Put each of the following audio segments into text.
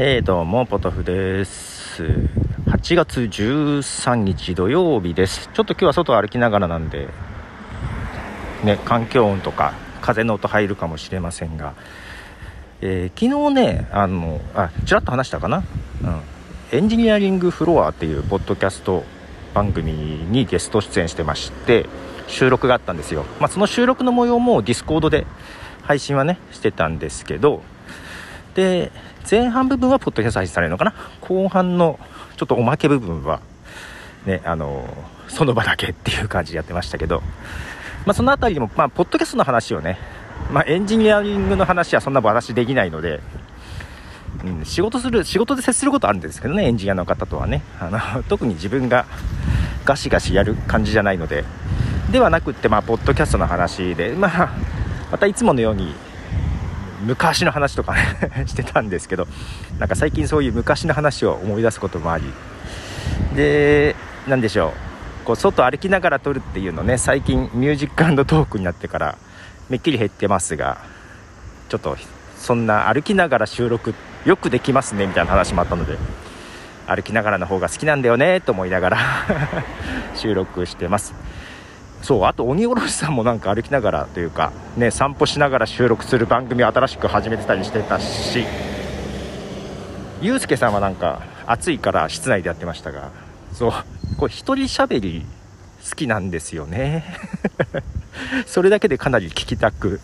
えー、どうも、ポトフです。8月13日土曜日です。ちょっと今日は外歩きながらなんで、ね、環境音とか風の音入るかもしれませんが、えー、昨日ね、あの、あ、ちらっと話したかな、うん。エンジニアリングフロアっていうポッドキャスト番組にゲスト出演してまして、収録があったんですよ。まあ、その収録の模様も Discord で配信はね、してたんですけど、で、前半部分はポッドキャスト配信されるのかな？後半のちょっとおまけ部分はねあのその場だけっていう感じでやってましたけど、まあ、その辺りでも、まあ、ポッドキャストの話をね、まあ、エンジニアリングの話はそんな話できないので、うん、仕事する仕事で接することあるんですけどねエンジニアの方とはね。あの 特に自分がガシガシやる感じじゃないので。ではなくって、まあ、ポッドキャストの話で、まあ、またいつものように昔の話とかね してたんですけどなんか最近そういう昔の話を思い出すこともあり。で何でしょう。こう外歩きながら録るっていうのね最近ミュージックトークになってからめっきり減ってますがちょっとそんな歩きながら収録よくできますねみたいな話もあったので歩きながらの方が好きなんだよねと思いながら 収録してます。そうあと鬼おろしさんもなんか歩きながらというかね散歩しながら収録する番組を新しく始めてたりしてたしゆうすけさんはなんか暑いから室内でやってましたがそうこれ一人喋り好きなんですよね。それだけでかなり聞きたく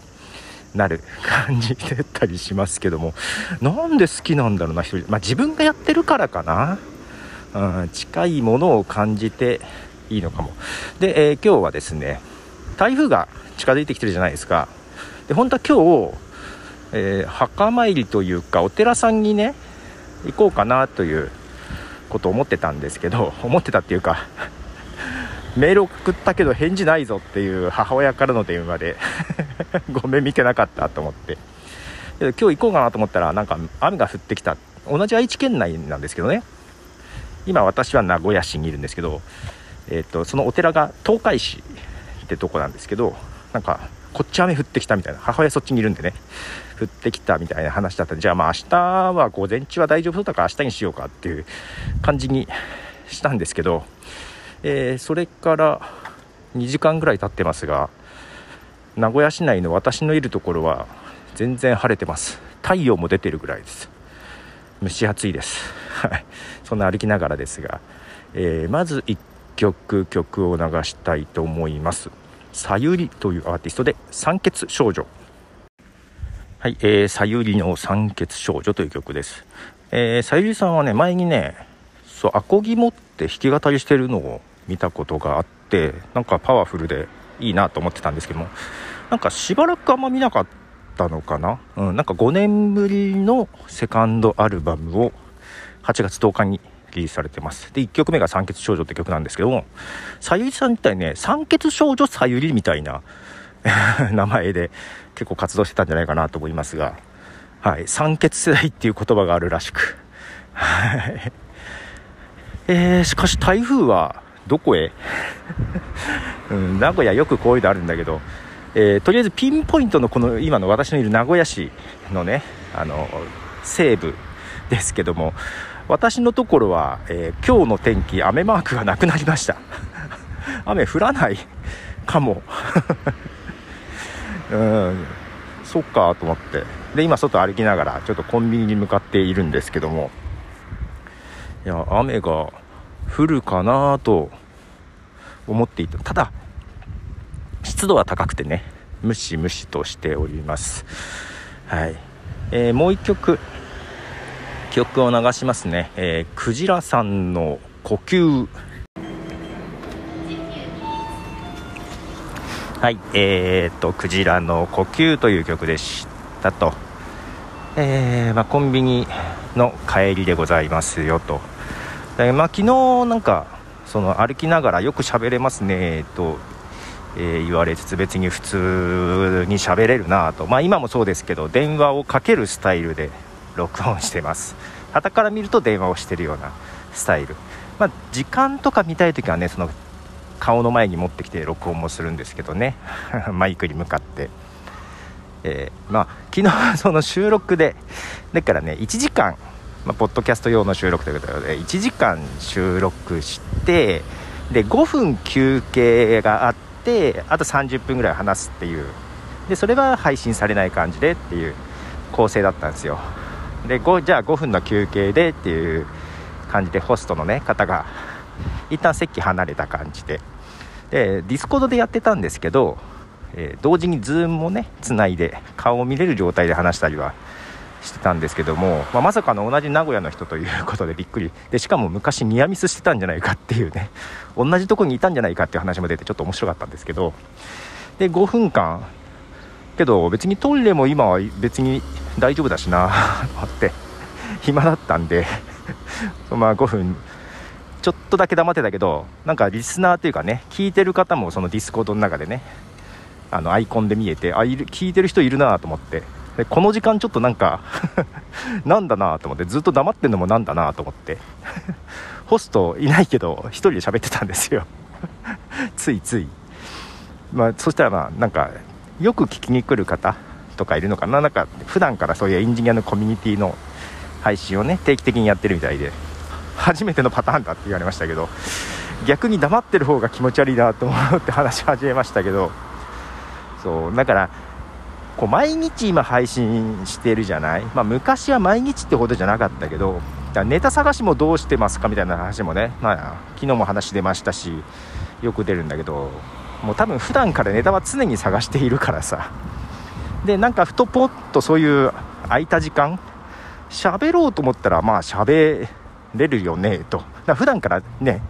なる感じだったりしますけども。なんで好きなんだろうな一人。まあ自分がやってるからかな、うん、近いものを感じていいのかも。で、えー、今日はですね台風が近づいてきてるじゃないですか。で本当は今日、えー、墓参りというかお寺さんにね行こうかなということを思ってたんですけど思ってたっていうか メール送ったけど返事ないぞっていう母親からの電話で ごめん見てなかったと思って。今日行こうかなと思ったらなんか雨が降ってきた。同じ愛知県内なんですけどね。今私は名古屋市にいるんですけどえーと、そのお寺が東海市ってとこなんですけどなんかこっち雨降ってきたみたいな母親そっちにいるんでね降ってきたみたいな話だったんでじゃあまあ明日は午前中は大丈夫そうだから明日にしようかっていう感じにしたんですけど、えー、それから2時間ぐらい経ってますが名古屋市内の私のいるところは全然晴れてます。太陽も出てるぐらいです。蒸し暑いです。そんな歩きながらですが、えー、まず1曲曲を流したいと思います。さゆりというアーティストで酸欠少女。はい、えー、さゆりの酸欠少女という曲です。え、さゆりさんはね前にねそうアコギ持って弾き語りしてるのを見たことがあってなんかパワフルでいいなと思ってたんですけどもなんかしばらくあんま見なかったのかな、うん、なんか5年ぶりのセカンドアルバムを8月10日にリリースされてます。で、1曲目が酸欠少女って曲なんですけども、さゆりさんみたいね、酸欠少女さゆりみたいな 名前で結構活動してたんじゃないかなと思いますが、はい、酸欠世代っていう言葉があるらしく、はい。えー、しかし台風はどこへ、うん、名古屋よくこういうのあるんだけど、えー、とりあえずピンポイントのこの今の私のいる名古屋市のね、あの、西部ですけども、私のところは、えー、今日の天気雨マークがなくなりました。雨降らない。かも。うん。そっかと思って。で今外歩きながらちょっとコンビニに向かっているんですけども。いや雨が降るかなと思っていたただ湿度は高くてねムシムシとしております。はい、えー、もう一曲。曲を流しますね、えー、クジラさんの呼吸。はいえー、っと「クジラの呼吸」という曲でしたと、えー、まあ、コンビニの帰りでございますよと。で、まあ、昨日なんかその歩きながらよく喋れますねと、えー、言われつつ別に普通に喋れるなと、まあ、今もそうですけど電話をかけるスタイルで録音してます。傍から見ると電話をしてるようなスタイル。まあ、時間とか見たい時はねその顔の前に持ってきて録音もするんですけどね。マイクに向かって、えー、まあ昨日その収録でだからね1時間まあ、ポッドキャスト用の収録ということで1時間収録してで5分休憩があってあと30分ぐらい話すっていう。でそれは配信されない感じでっていう構成だったんですよ。でじゃあ5分の休憩でっていう感じでホストの、ね、方が一旦席離れた感じで。で Discord でやってたんですけど、えー、同時に Zoom もねつないで顔を見れる状態で話したりはしてたんですけども、まあ、まさかの同じ名古屋の人ということでびっくり。でしかも昔ニアミスしてたんじゃないかっていうね同じとこにいたんじゃないかっていう話も出てちょっと面白かったんですけど。で5分間けど別にトイレも今は別に大丈夫だしな と思って暇だったんで まあ5分ちょっとだけ黙ってたけどなんかリスナーというかね聞いてる方もその Discord の中でねあのアイコンで見えてあいる聞いてる人いるなと思ってでこの時間ちょっとなんか なんだなと思ってずっと黙ってんのもなんだなと思ってホストいないけど1人で喋ってたんですよ。ついつい。まあそしたらまあなんかよく聞きに来る方とかいるのかななんか普段からそういうエンジニアのコミュニティの配信をね定期的にやってるみたいで初めてのパターンだって言われましたけど 逆に黙ってる方が気持ち悪いなと思って話し始めましたけどそうだからこう毎日今配信してるじゃない、まあ、昔は毎日ってほどじゃなかったけどネタ探しもどうしてますかみたいな話もね、まあ、昨日も話出ましたしよく出るんだけどもう多分普段からネタは常に探しているからさ。でなんかふとポッとそういう空いた時間喋ろうと思ったらまあ喋れるよねと。だ普段からね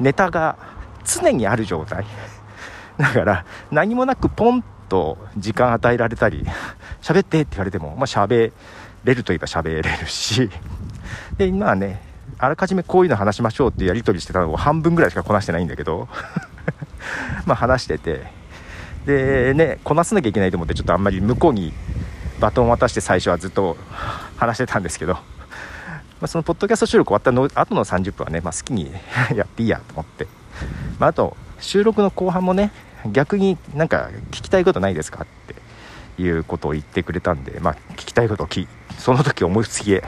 ネタが常にある状態。だから何もなくポンと時間与えられたり喋ってって言われてもまあ喋れるといえば喋れるし。で今はねあらかじめこういうの話しましょうってやり取りしてたのを半分ぐらいしかこなしてないんだけど。ま話してて。でねこなさなきゃいけないと思ってちょっとあんまり向こうにバトン渡して最初はずっと話してたんですけど、まあ、そのポッドキャスト収録終わったの後の30分はね、まあ、好きに やっていいやと思って、まあ、あと収録の後半もね逆になんか聞きたいことないですかって。いうことを言ってくれたんで、まあ、聞きたいことをきその時思いつきで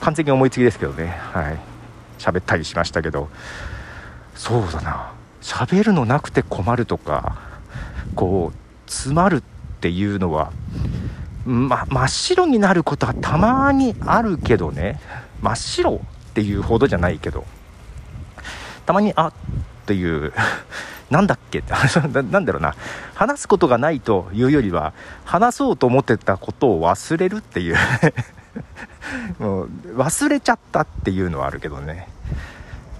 完全に思いつきですけどね。はい。喋ったりしましたけど。そうだな。喋るのなくて困るとかこう詰まるっていうのは、ま、真っ白になることはたまにあるけどね。真っ白っていうほどじゃないけど。たまにあっていう なんだっけ？ってなんだろうな。話すことがないというよりは話そうと思ってたことを忘れるっていう。もう忘れちゃったっていうのはあるけどね。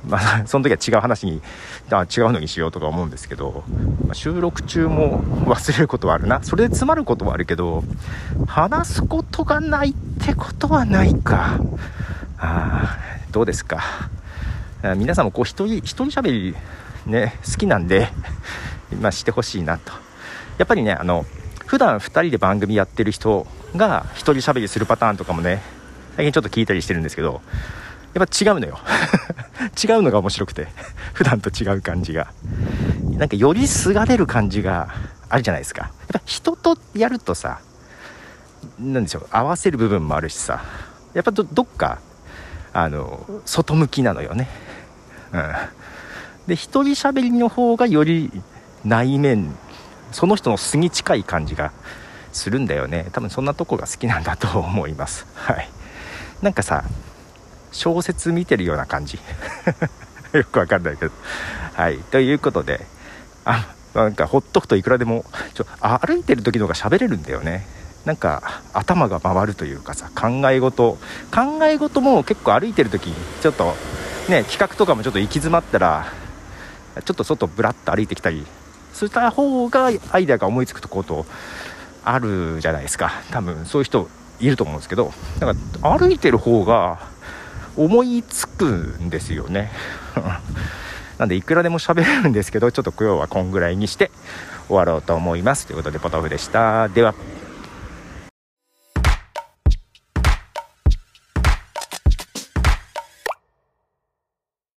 まあ、その時は違う話にあ違うのにしようとか思うんですけど、まあ、収録中も忘れることはあるな。それで詰まることはあるけど話すことがないってことはないか。あどうですか？皆さんもこう一人一人喋りね好きなんで、まあ、してほしいなと。やっぱりねあの普段2人で番組やってる人が1人喋りするパターンとかもね最近ちょっと聞いたりしてるんですけどやっぱ違うのよ。違うのが面白くて。普段と違う感じが。なんかよりすがれる感じがあるじゃないですか。やっぱ人とやるとさ何でしょう合わせる部分もあるしさやっぱどっかあの外向きなのよね。うん。で一人喋りの方がより内面その人の素に近い感じがするんだよね。多分そんなとこが好きなんだと思います。はい。なんかさ小説見てるような感じ。よくわかんないけど。はい。ということであなんかほっとくといくらでもちょ歩いてる時の方が喋れるんだよね。なんか頭が回るというかさ考え事。考え事も結構歩いてる時ちょっとね企画とかもちょっと行き詰まったらちょっと外ぶらっと歩いてきたりそうした方がアイデアが思いつくことあるじゃないですか。多分そういう人いると思うんですけどだか歩いてる方が思いつくんですよね。なんでいくらでも喋れるんですけどちょっと今日はこんぐらいにして終わろうと思います。ということでポトフでした。では。